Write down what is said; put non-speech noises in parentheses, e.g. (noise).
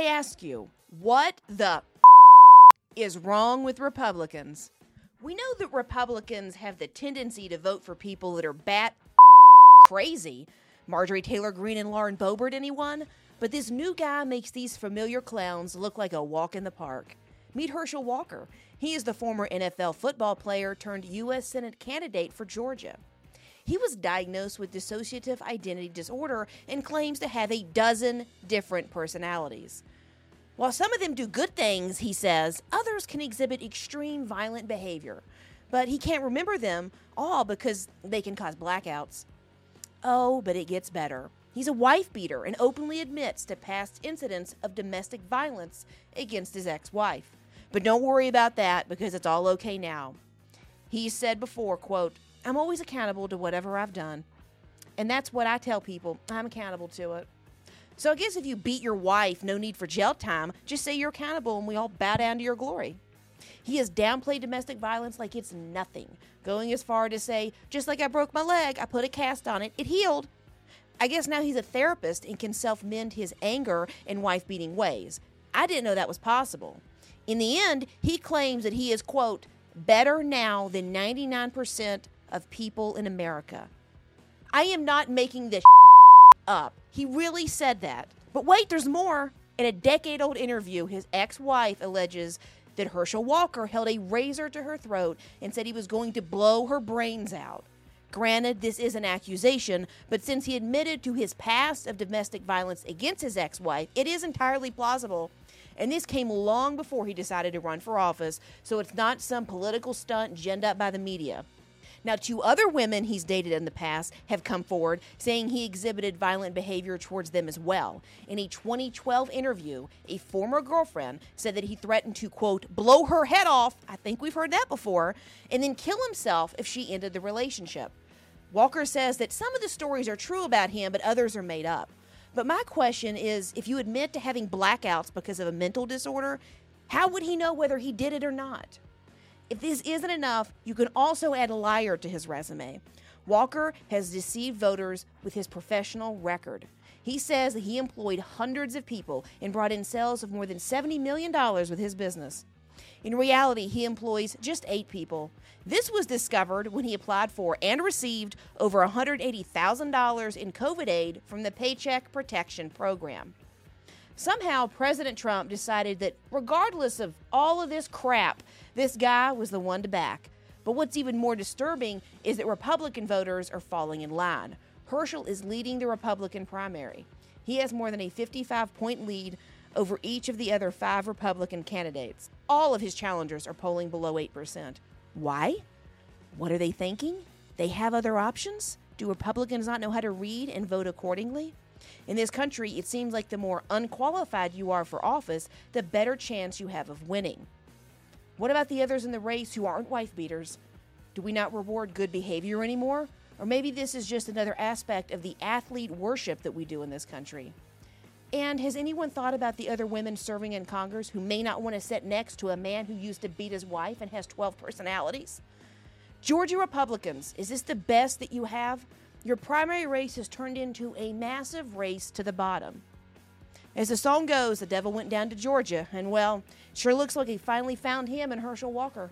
I ask you, what the is wrong with Republicans? We know that Republicans have the tendency to vote for people that are bat (laughs) crazy. Marjorie Taylor Greene and Lauren Boebert, anyone? But this new guy makes these familiar clowns look like a walk in the park. Meet Herschel Walker. He is the former NFL football player turned U.S. Senate candidate for Georgia. He was diagnosed with dissociative identity disorder and claims to have a dozen different personalities. While some of them do good things, he says, others can exhibit extreme violent behavior. But he can't remember them all because they can cause blackouts. Oh, but it gets better. He's a wife beater and openly admits to past incidents of domestic violence against his ex wife. But don't worry about that because it's all okay now. He said before, quote, I'm always accountable to whatever I've done. And that's what I tell people. I'm accountable to it. So I guess if you beat your wife, no need for jail time. Just say you're accountable and we all bow down to your glory. He has downplayed domestic violence like it's nothing, going as far to say, just like I broke my leg, I put a cast on it, it healed. I guess now he's a therapist and can self mend his anger and wife beating ways. I didn't know that was possible. In the end, he claims that he is, quote, better now than 99% of people in America. I am not making this (laughs) up. He really said that. But wait, there's more. In a decade old interview, his ex wife alleges that Herschel Walker held a razor to her throat and said he was going to blow her brains out. Granted, this is an accusation, but since he admitted to his past of domestic violence against his ex wife, it is entirely plausible. And this came long before he decided to run for office, so it's not some political stunt ginned up by the media. Now, two other women he's dated in the past have come forward saying he exhibited violent behavior towards them as well. In a 2012 interview, a former girlfriend said that he threatened to, quote, blow her head off, I think we've heard that before, and then kill himself if she ended the relationship. Walker says that some of the stories are true about him, but others are made up. But my question is if you admit to having blackouts because of a mental disorder, how would he know whether he did it or not? If this isn't enough, you can also add a liar to his resume. Walker has deceived voters with his professional record. He says that he employed hundreds of people and brought in sales of more than $70 million with his business. In reality, he employs just eight people. This was discovered when he applied for and received over $180,000 in COVID aid from the Paycheck Protection Program. Somehow, President Trump decided that regardless of all of this crap, this guy was the one to back. But what's even more disturbing is that Republican voters are falling in line. Herschel is leading the Republican primary. He has more than a 55 point lead over each of the other five Republican candidates. All of his challengers are polling below 8%. Why? What are they thinking? They have other options? Do Republicans not know how to read and vote accordingly? In this country, it seems like the more unqualified you are for office, the better chance you have of winning. What about the others in the race who aren't wife beaters? Do we not reward good behavior anymore? Or maybe this is just another aspect of the athlete worship that we do in this country. And has anyone thought about the other women serving in Congress who may not want to sit next to a man who used to beat his wife and has 12 personalities? Georgia Republicans, is this the best that you have? Your primary race has turned into a massive race to the bottom. As the song goes, the devil went down to Georgia, and well, sure looks like he finally found him in Herschel Walker.